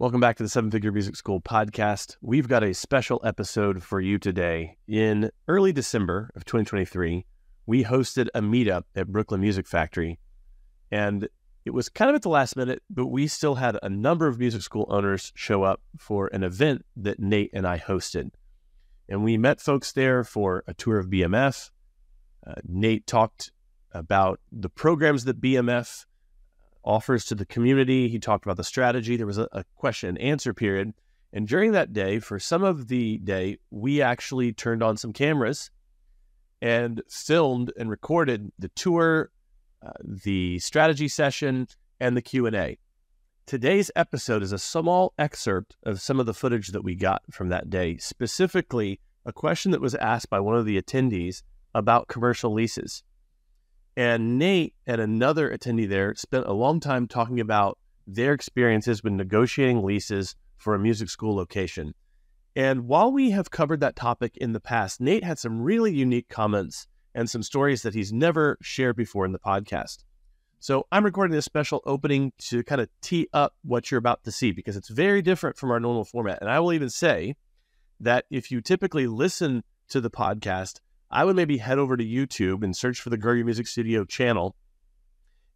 Welcome back to the Seven Figure Music School podcast. We've got a special episode for you today. In early December of 2023, we hosted a meetup at Brooklyn Music Factory. And it was kind of at the last minute, but we still had a number of music school owners show up for an event that Nate and I hosted. And we met folks there for a tour of BMF. Uh, Nate talked about the programs that BMF offers to the community. He talked about the strategy. There was a, a question and answer period. And during that day, for some of the day, we actually turned on some cameras and filmed and recorded the tour, uh, the strategy session, and the Q&A. Today's episode is a small excerpt of some of the footage that we got from that day, specifically a question that was asked by one of the attendees about commercial leases. And Nate and another attendee there spent a long time talking about their experiences with negotiating leases for a music school location. And while we have covered that topic in the past, Nate had some really unique comments and some stories that he's never shared before in the podcast. So I'm recording this special opening to kind of tee up what you're about to see because it's very different from our normal format. And I will even say that if you typically listen to the podcast, I would maybe head over to YouTube and search for the Grow Your Music Studio channel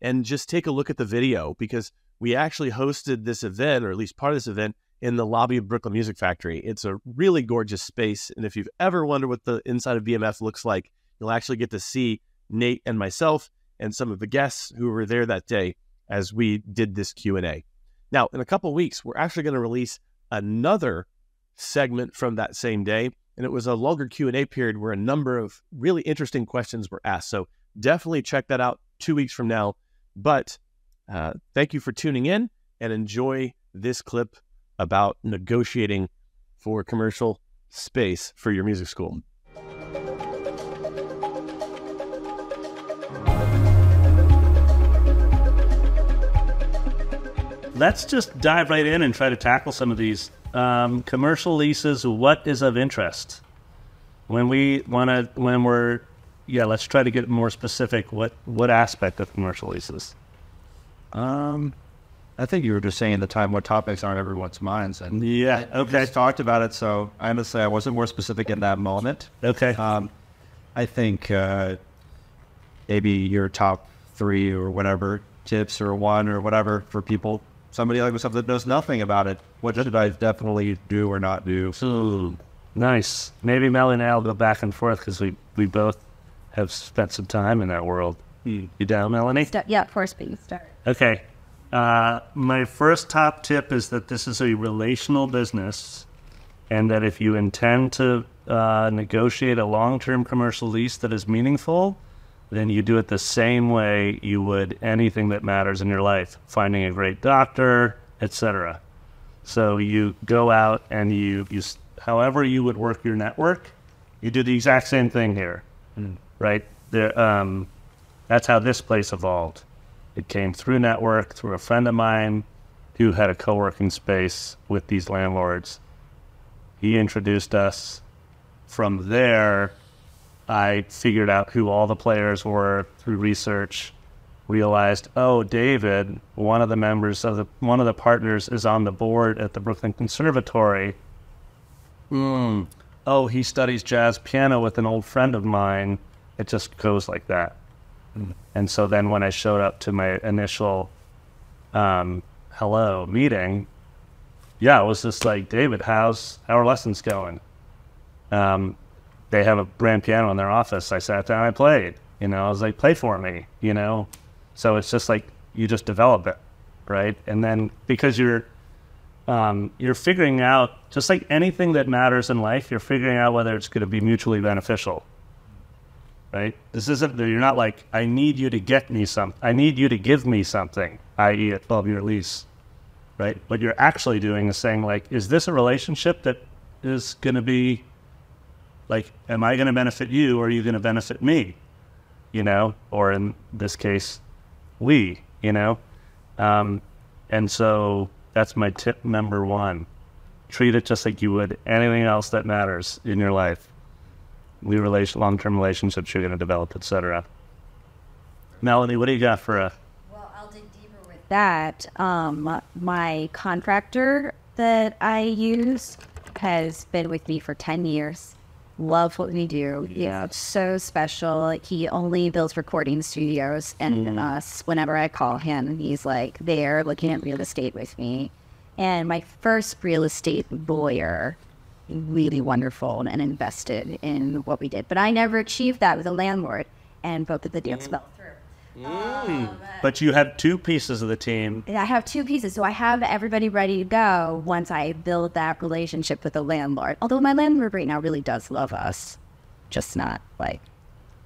and just take a look at the video because we actually hosted this event, or at least part of this event, in the lobby of Brooklyn Music Factory. It's a really gorgeous space. And if you've ever wondered what the inside of BMF looks like, you'll actually get to see Nate and myself and some of the guests who were there that day as we did this Q&A. Now, in a couple weeks, we're actually going to release another segment from that same day and it was a longer q&a period where a number of really interesting questions were asked. So definitely check that out two weeks from now. But uh, thank you for tuning in and enjoy this clip about negotiating for commercial space for your music school. Let's just dive right in and try to tackle some of these um, commercial leases. What is of interest when we want to when we're yeah? Let's try to get more specific. What what aspect of commercial leases? Um, I think you were just saying at the time what topics aren't everyone's minds, and yeah, I, okay, I talked about it. So I honestly I wasn't more specific in that moment. Okay, um, I think uh, maybe your top three or whatever tips or one or whatever for people somebody like myself that knows nothing about it, what should I definitely do or not do? So nice. Maybe Melanie and I'll go back and forth because we, we both have spent some time in that world. Hmm. You down, Melanie? St- yeah, of course, but you start. Okay. Uh, my first top tip is that this is a relational business, and that if you intend to uh, negotiate a long term commercial lease that is meaningful, then you do it the same way you would anything that matters in your life, finding a great doctor, etc. So you go out and you, you, however you would work your network, you do the exact same thing here, mm. right? There, um, that's how this place evolved. It came through network, through a friend of mine who had a co-working space with these landlords. He introduced us. From there, I figured out who all the players were through research. Realized, oh, David, one of the members of the one of the partners, is on the board at the Brooklyn Conservatory. Hmm. Oh, he studies jazz piano with an old friend of mine. It just goes like that. Mm. And so then when I showed up to my initial um, hello meeting, yeah, it was just like, David, how's how are lessons going? Um, they have a grand piano in their office. I sat down, I played. You know, I was like, play for me. You know, so it's just like you just develop it, right? And then because you're um, you're figuring out just like anything that matters in life, you're figuring out whether it's going to be mutually beneficial. Right? This isn't you're not like I need you to get me some. I need you to give me something, i.e., a 12 year lease. Right? What you're actually doing is saying like, is this a relationship that is going to be like, am I going to benefit you or are you going to benefit me? You know, or in this case, we, you know? Um, and so that's my tip number one. Treat it just like you would anything else that matters in your life. We relation, long-term relationships you're going to develop, etc. Melanie, what do you got for a? Well, I'll dig deeper with that, um, my contractor that I use has been with me for 10 years. Love what we do. Yeah. It's so special. He only builds recording studios and mm. us whenever I call him, he's like there looking at real estate with me. And my first real estate lawyer, really wonderful and invested in what we did. But I never achieved that with a landlord, and both of the deals mm. fell through. But you have two pieces of the team. And I have two pieces, so I have everybody ready to go once I build that relationship with the landlord. Although my landlord right now really does love us, just not like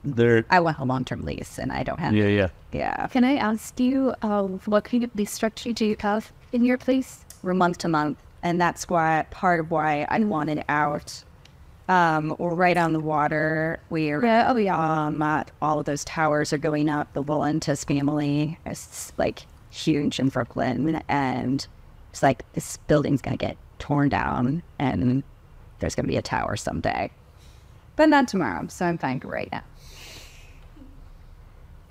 They're I want a long term lease, and I don't have. yeah, yeah. yeah. Can I ask you uh, what kind of lease structure do you have in your place? We're month to month, and that's why part of why I wanted out. Um, we're right on the water. We're Yeah, oh, yeah. Um, uh, all of those towers are going up. The Walentas family is like huge in Brooklyn, and it's like this building's gonna get torn down, and there's gonna be a tower someday, but not tomorrow. So I'm fine right now.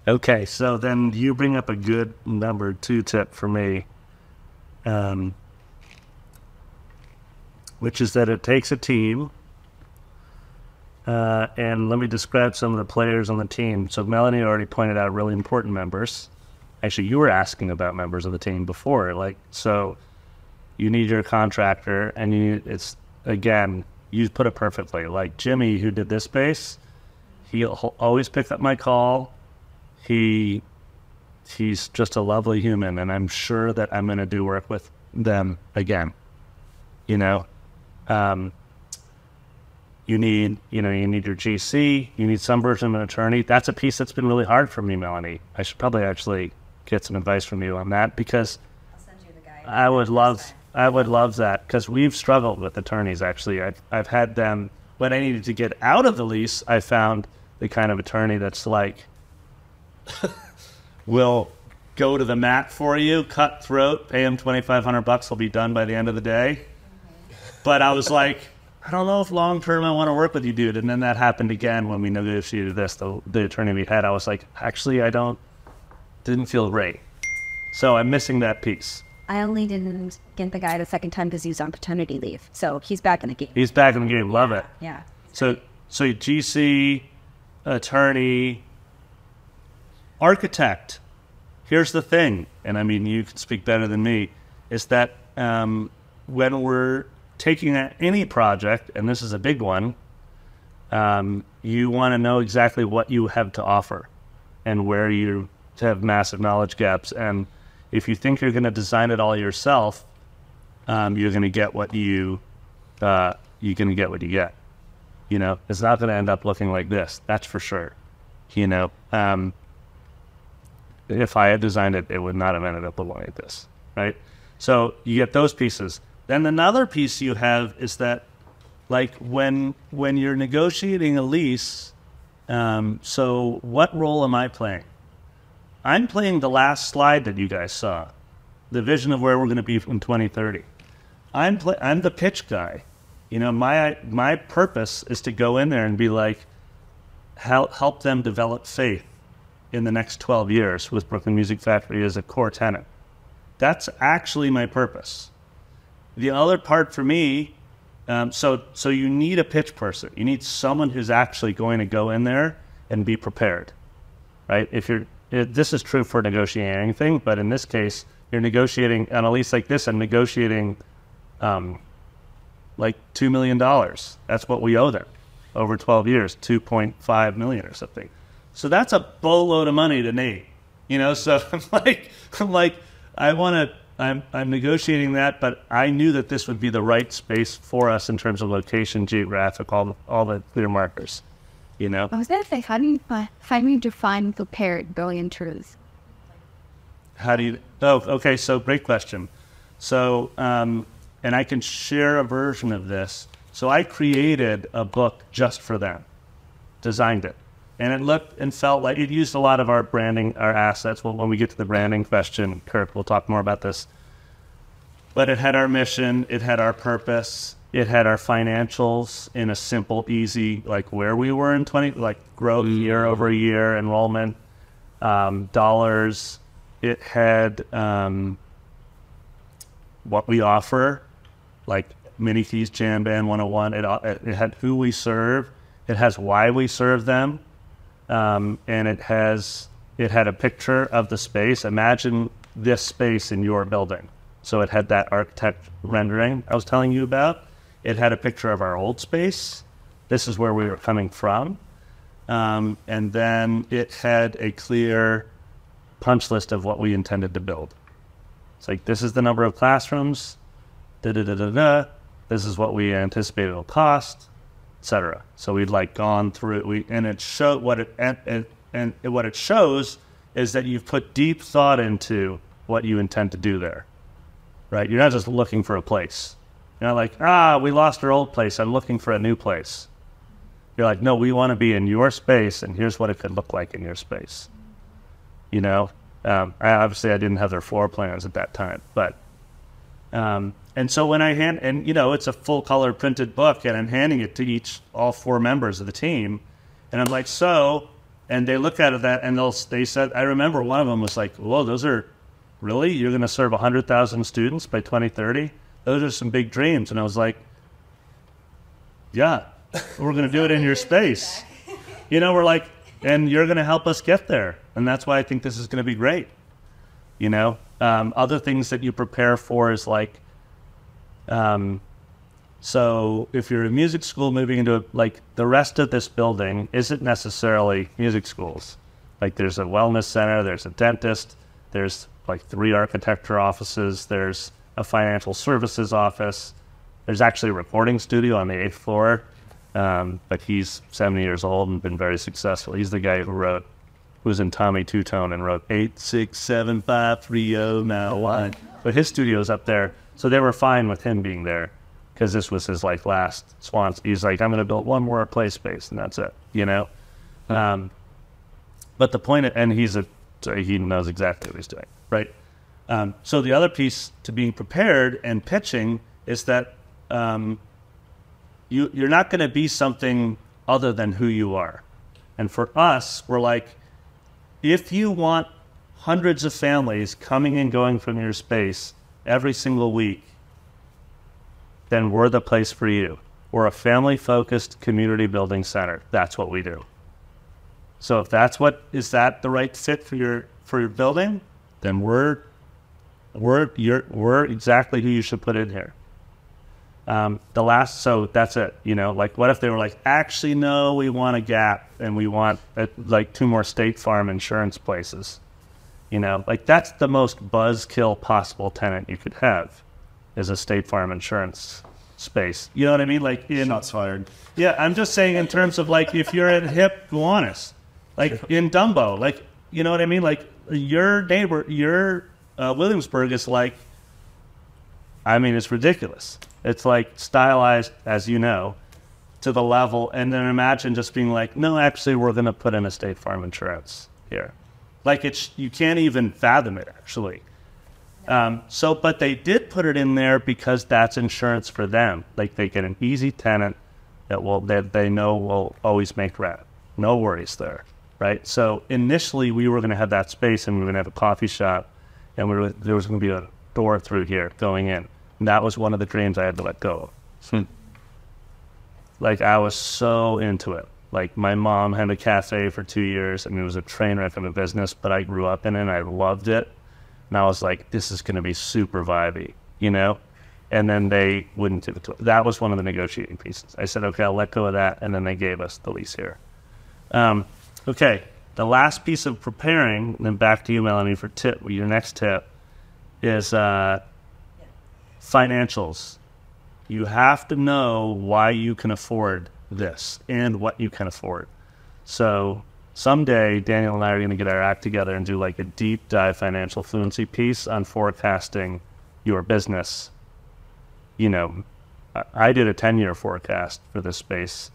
Okay, so then you bring up a good number two tip for me, um, which is that it takes a team. Uh, and let me describe some of the players on the team. So Melanie already pointed out really important members. Actually, you were asking about members of the team before. Like, so you need your contractor, and you need, it's again, you put it perfectly. Like Jimmy, who did this space, he'll always picked up my call he he's just a lovely human and i'm sure that i'm going to do work with them again you know um, you need you know you need your gc you need some version of an attorney that's a piece that's been really hard for me melanie i should probably actually get some advice from you on that because I would love, I would love that because we've struggled with attorneys. Actually, I've, I've had them when I needed to get out of the lease. I found the kind of attorney that's like, will go to the mat for you, cut throat, pay him twenty five hundred bucks. He'll be done by the end of the day. But I was like, I don't know if long term I want to work with you, dude. And then that happened again when we negotiated this. The, the attorney we had, I was like, actually, I don't, didn't feel great. So I'm missing that piece. I only didn't get the guy the second time because he was on paternity leave, so he's back in the game. He's back in the game. Love it. Yeah. So, so GC, attorney, architect. Here's the thing, and I mean, you can speak better than me, is that um, when we're taking any project, and this is a big one, um, you want to know exactly what you have to offer and where you have massive knowledge gaps. And if you think you're going to design it all yourself, um, you're going to get what you uh, you're going to get what you get. You know, it's not going to end up looking like this. That's for sure. You know, um, if I had designed it, it would not have ended up looking like this, right? So you get those pieces. Then another piece you have is that, like when when you're negotiating a lease, um, so what role am I playing? I'm playing the last slide that you guys saw, the vision of where we're going to be in 2030. I'm I'm the pitch guy. You know, my my purpose is to go in there and be like, help help them develop faith in the next 12 years with Brooklyn Music Factory as a core tenant. That's actually my purpose. The other part for me, um, so so you need a pitch person. You need someone who's actually going to go in there and be prepared, right? If you're it, this is true for negotiating anything, but in this case, you're negotiating on a lease like this. I'm negotiating um, like two million dollars. That's what we owe them over 12 years, 2.5 million or something. So that's a boatload of money to Nate. You know, so I'm like, I'm like, I want to. I'm I'm negotiating that, but I knew that this would be the right space for us in terms of location, geographic, all the all the clear markers. You know, I was gonna say, how do you fi- how do you define prepared going into this? How do you? Oh, okay. So great question. So, um, and I can share a version of this. So I created a book just for them, designed it, and it looked and felt like it used a lot of our branding, our assets. Well, when we get to the branding question, Kirk, we'll talk more about this. But it had our mission, it had our purpose, it had our financials in a simple, easy, like where we were in 20, like growth year over year, enrollment, um, dollars, it had um, what we offer, like Mini Keys Jam Band 101. It, it had who we serve. It has why we serve them, um, and it has it had a picture of the space. Imagine this space in your building. So it had that architect rendering I was telling you about. It had a picture of our old space. This is where we were coming from. Um, and then it had a clear punch list of what we intended to build. It's like this is the number of classrooms, da da da da da. This is what we anticipate it'll cost, etc. So we'd like gone through we and it showed what it and, and, and what it shows is that you've put deep thought into what you intend to do there. Right? You're not just looking for a place. You're not like, ah, we lost our old place. I'm looking for a new place. You're like, no, we want to be in your space, and here's what it could look like in your space. You know, um, I, obviously I didn't have their floor plans at that time, but um, and so when I hand and you know it's a full color printed book, and I'm handing it to each all four members of the team, and I'm like, so, and they look at it that, and they'll they said, I remember one of them was like, whoa, those are really you're going to serve hundred thousand students by 2030. Those are some big dreams, and I was like, yeah, we're going to do it in your space. You know, we're like, and you're going to help us get there. And that's why I think this is going to be great. You know, um, other things that you prepare for is like, um, so if you're a music school moving into a, like the rest of this building isn't necessarily music schools. Like there's a wellness center, there's a dentist, there's like three architecture offices, there's a financial services office, there's actually a recording studio on the eighth floor. Um, but he's 70 years old and been very successful. He's the guy who wrote, was in Tommy Tutone and wrote eight six seven five three zero now one. But his studio's up there, so they were fine with him being there because this was his like last swan. He's like, I'm going to build one more play space and that's it, you know. Um, but the point, and he's a, so he knows exactly what he's doing, right? Um, so the other piece to being prepared and pitching is that um, you you're not going to be something other than who you are. And for us, we're like, if you want hundreds of families coming and going from your space every single week, then we're the place for you. We're a family focused community building center. That's what we do. So if that's what is that the right fit for your for your building, then we're we're you're, we're exactly who you should put in here. Um, the last, so that's it. You know, like what if they were like, actually, no, we want a gap and we want uh, like two more State Farm insurance places. You know, like that's the most buzzkill possible tenant you could have, is a State Farm insurance space. You know what I mean? Like in Shots fired. yeah, I'm just saying in terms of like if you're at Hip Gowanus, like in Dumbo, like you know what I mean? Like your neighbor, your uh, Williamsburg is like, I mean, it's ridiculous. It's like stylized, as you know, to the level, and then imagine just being like, no, actually, we're going to put in a State Farm insurance here. Like it's you can't even fathom it actually. Um, so, but they did put it in there because that's insurance for them. Like they get an easy tenant that will that they know will always make rent. No worries there, right? So initially we were going to have that space and we were going to have a coffee shop, and we were, there was going to be a door through here going in. And that was one of the dreams I had to let go of. like I was so into it. Like my mom had a cafe for two years. I mean, it was a train wreck of a business, but I grew up in it. and I loved it. And I was like, this is going to be super vibey, you know? And then they wouldn't it to. That was one of the negotiating pieces. I said, okay, I'll let go of that. And then they gave us the lease here. Um, okay, the last piece of preparing, and then back to you, Melanie, for tip. Your next tip is uh, financials. You have to know why you can afford this and what you can afford. So someday, Daniel and I are going to get our act together and do like a deep dive financial fluency piece on forecasting your business. You know, I- did a 10 year forecast for this space,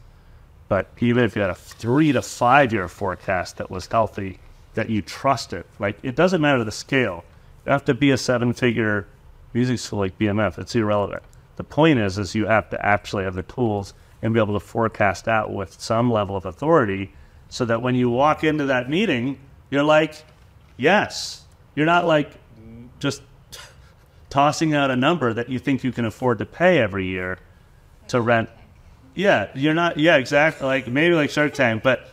but even if you had a three to five year forecast that was healthy, that you trusted, like it doesn't matter the scale. You have to be a seven figure music school like BMF. It's irrelevant. The point is, is you have to actually have the tools and be able to forecast out with some level of authority so that when you walk into that meeting, you're like, yes, You're not like just tossing out a number that you think you can afford to pay every year to rent. Yeah, you're not. Yeah, exactly. Like maybe like Shark Tank, but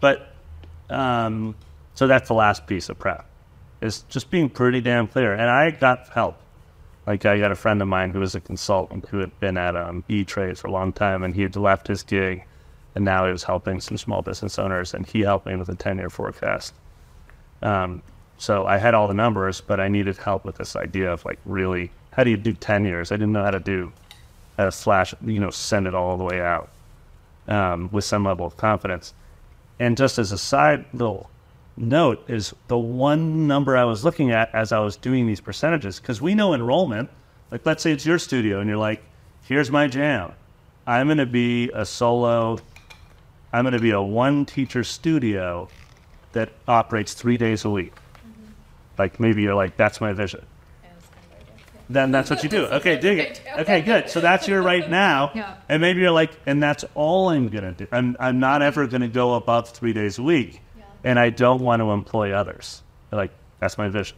but um, so that's the last piece of prep is just being pretty damn clear. And I got help. Like I got a friend of mine who was a consultant who had been at um, E Trade for a long time, and he had left his gig, and now he was helping some small business owners, and he helped me with a ten year forecast. Um, so I had all the numbers, but I needed help with this idea of like really how do you do ten years? I didn't know how to do to slash, you know, send it all the way out um, with some level of confidence. And just as a side little note is the one number I was looking at as I was doing these percentages, because we know enrollment, like let's say it's your studio and you're like, here's my jam. I'm going to be a solo, I'm going to be a one teacher studio that operates three days a week. Like maybe you're like, that's my vision. Then that's what you do. Okay, dig it. Okay, good. So that's your right now. Yeah. And maybe you're like, and that's all I'm gonna do. I'm I'm not ever gonna go above three days a week, and I don't want to employ others. Like, that's my vision.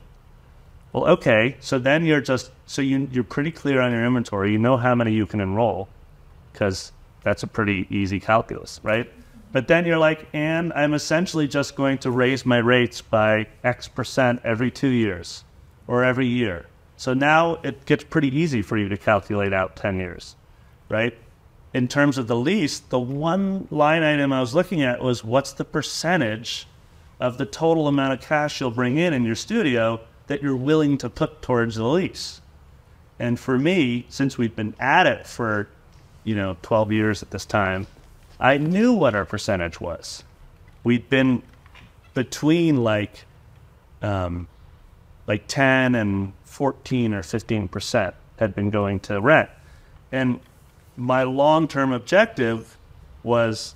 Well, okay. So then you're just so you you're pretty clear on your inventory. You know how many you can enroll, because that's a pretty easy calculus, right? But then you're like, and I'm essentially just going to raise my rates by X percent every two years or every year. So now it gets pretty easy for you to calculate out 10 years, right? In terms of the lease, the one line item I was looking at was what's the percentage of the total amount of cash you'll bring in in your studio that you're willing to put towards the lease. And for me, since we've been at it for, you know, 12 years at this time, I knew what our percentage was. We'd been between like, um, like 10 and 14 or 15 percent had been going to rent. And my long term objective was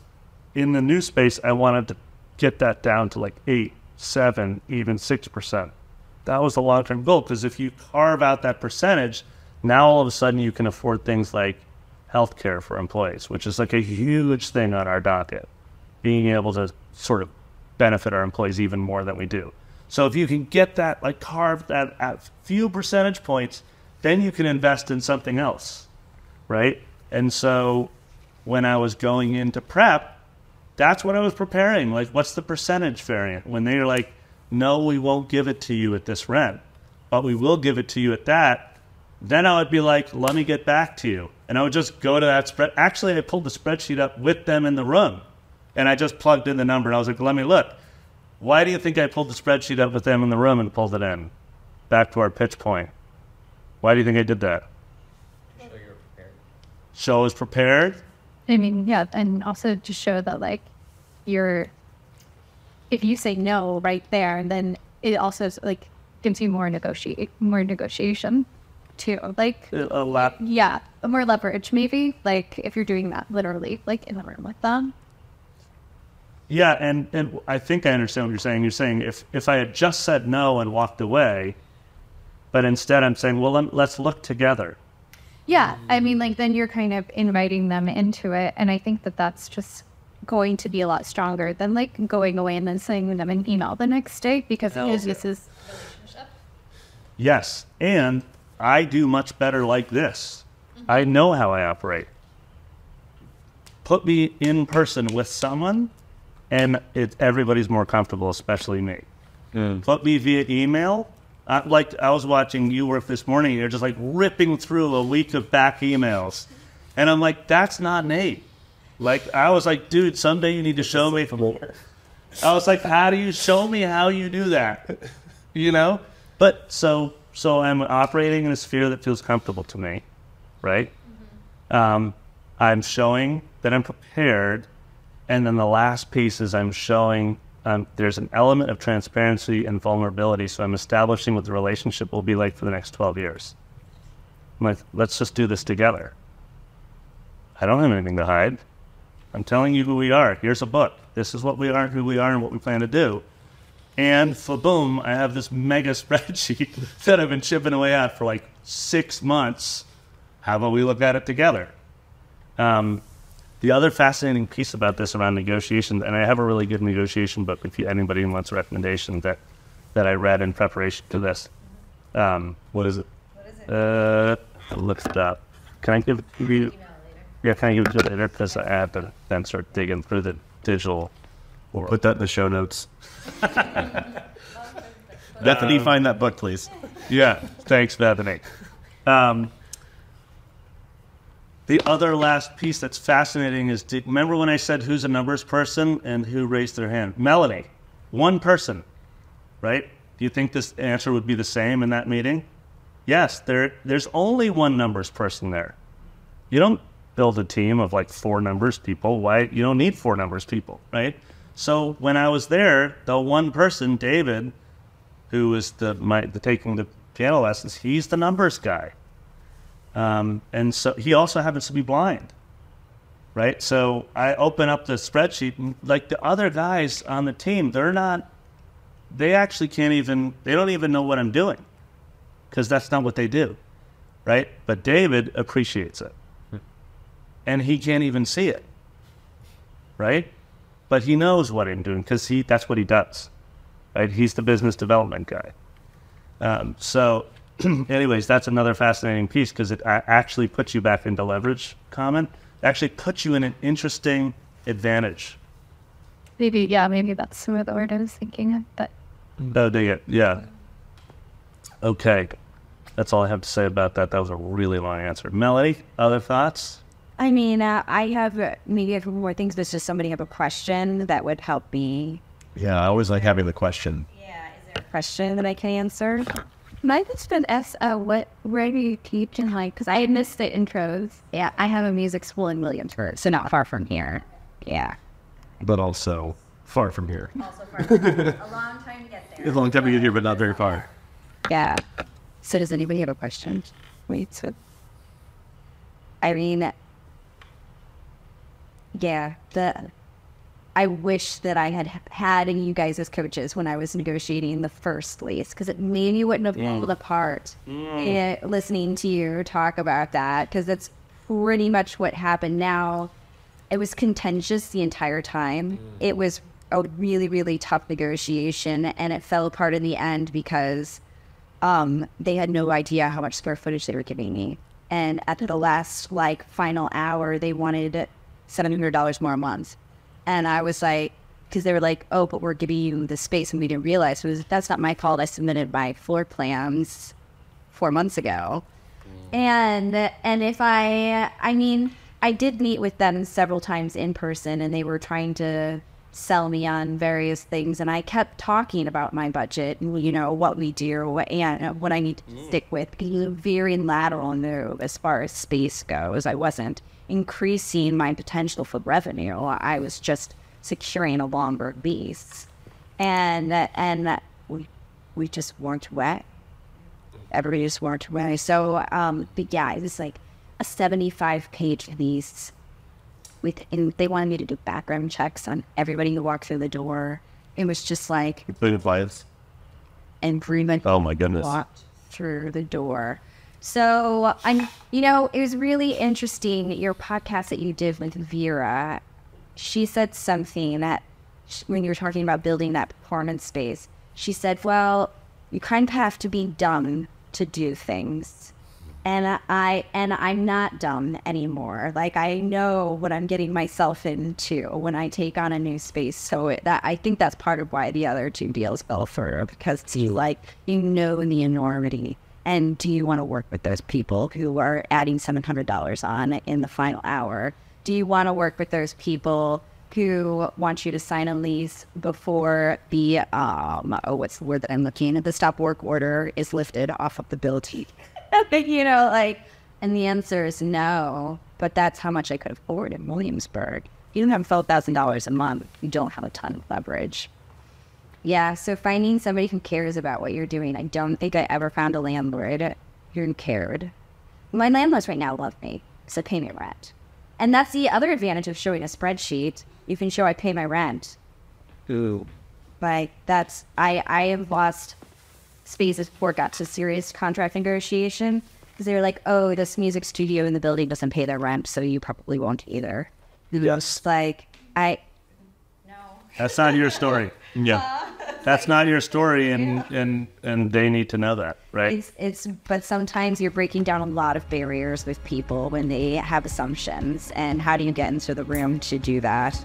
in the new space, I wanted to get that down to like 8, 7, even 6 percent. That was the long term goal because if you carve out that percentage, now all of a sudden you can afford things like healthcare for employees, which is like a huge thing on our docket. Being able to sort of benefit our employees even more than we do. So if you can get that, like carve that at few percentage points, then you can invest in something else, right? And so when I was going into prep, that's what I was preparing. Like, what's the percentage variant? When they're like, no, we won't give it to you at this rent, but we will give it to you at that. Then I would be like, let me get back to you. And I would just go to that spread. Actually, I pulled the spreadsheet up with them in the room and I just plugged in the number and I was like, let me look. Why do you think I pulled the spreadsheet up with them in the room and pulled it in? Back to our pitch point. Why do you think I did that? Show you're prepared. Show is prepared. I mean, yeah, and also to show that like you're, if you say no right there, and then it also like gives you more negotiate more negotiation too. Like A lot. yeah, more leverage maybe. Like if you're doing that literally, like in the room with them. Yeah, and, and I think I understand what you're saying. You're saying if, if I had just said no and walked away, but instead I'm saying, well, let's look together. Yeah, I mean, like then you're kind of inviting them into it, and I think that that's just going to be a lot stronger than like going away and then sending them an email the next day because Hell this is Yes, and I do much better like this. Mm-hmm. I know how I operate. Put me in person with someone, and it, everybody's more comfortable, especially me. Put me via email. I, like I was watching you work this morning, you're just like ripping through a week of back emails, and I'm like, that's not Nate. Like I was like, dude, someday you need to show me. I was like, how do you show me how you do that? You know? But so so I'm operating in a sphere that feels comfortable to me, right? Um, I'm showing that I'm prepared, and then the last piece is I'm showing um, there's an element of transparency and vulnerability. So I'm establishing what the relationship will be like for the next 12 years. I'm like, let's just do this together. I don't have anything to hide. I'm telling you who we are. Here's a book. This is what we are, who we are, and what we plan to do. And for boom, I have this mega spreadsheet that I've been chipping away at for like six months. How about we look at it together? Um, the other fascinating piece about this around negotiation, and I have a really good negotiation book if you, anybody wants a recommendation that that I read in preparation to this. Um, What is it? uh, I looked it up. Can I give it to you? Yeah, can I give it to you later? Because I have to then start digging through the digital. We'll put that in the show notes. Bethany, find that book, please. Yeah, thanks, Bethany. Um, the other last piece that's fascinating is did, remember when I said who's a numbers person and who raised their hand? Melanie, one person, right? Do you think this answer would be the same in that meeting? Yes, there. There's only one numbers person there. You don't build a team of like four numbers people. Why? You don't need four numbers people, right? So when I was there, the one person, David, who was the my the taking the piano lessons, he's the numbers guy. Um, and so he also happens to be blind, right? So I open up the spreadsheet, like the other guys on the team, they're not. They actually can't even. They don't even know what I'm doing, because that's not what they do, right? But David appreciates it, and he can't even see it, right? But he knows what I'm doing because he that's what he does right? He's the business development guy. Um, so, anyways, that's another fascinating piece because it actually puts you back into leverage. Comment actually puts you in an interesting advantage. Maybe, yeah, maybe that's some of the word I was thinking of. But Oh, dig it. Yeah. Okay. That's all I have to say about that. That was a really long answer. Melody, other thoughts? I mean, uh, I have uh, maybe a couple more things, but does somebody have a question that would help me? Yeah, I always like having the question. Yeah, is there a question that I can answer? Might have been asked, uh, what, where do you teach and like, because I had missed the intros. Yeah, I have a music school in Williamsburg, so not far from here. Yeah. But also far from here. Also far from here. A long time to get there. A long time to get here, but not very far. Yeah. So does anybody have a question? Wait, so I mean yeah, the I wish that I had had you guys as coaches when I was negotiating the first lease because it maybe wouldn't have pulled apart eh, listening to you talk about that because that's pretty much what happened now. It was contentious the entire time. It was a really, really tough negotiation and it fell apart in the end because um, they had no idea how much square footage they were giving me. And at the last, like, final hour, they wanted $700 more a month. And I was like, because they were like, oh, but we're giving you the space. And we didn't realize it was, that's not my fault. I submitted my floor plans four months ago. And, and if I, I mean, I did meet with them several times in person and they were trying to sell me on various things and I kept talking about my budget and you know what we do what, and what I need to stick with because it was very lateral move as far as space goes. I wasn't increasing my potential for revenue. I was just securing a longer lease. And and we we just weren't away. Everybody just weren't away. So um but yeah, it was like a 75 page lease with and they wanted me to do background checks on everybody who walked through the door. It was just like Including clients. and Bremen Oh my goodness. walked through the door. So I'm, you know, it was really interesting your podcast that you did with Vera. She said something that when you were talking about building that performance space, she said, "Well, you kind of have to be dumb to do things." And I and I'm not dumb anymore. Like I know what I'm getting myself into when I take on a new space. So it, that I think that's part of why the other two deals fell through because you like you know the enormity. And do you want to work with those people who are adding seven hundred dollars on in the final hour? Do you want to work with those people who want you to sign a lease before the um oh what's the word that I'm looking at the stop work order is lifted off of the you know, like, and the answer is no. But that's how much I could afford in Williamsburg. You don't have twelve thousand dollars a month. You don't have a ton of leverage. Yeah, so finding somebody who cares about what you're doing. I don't think I ever found a landlord who cared. My landlords right now love me, so pay me rent. And that's the other advantage of showing a spreadsheet. You can show I pay my rent. Ooh. Like that's I I have lost spaces before it got to serious contract negotiation because they were like, oh, this music studio in the building doesn't pay their rent, so you probably won't either. It was like I No. That's not your story. Yeah. Uh, that's not your story, and and and they need to know that, right? It's, it's but sometimes you're breaking down a lot of barriers with people when they have assumptions and how do you get into the room to do that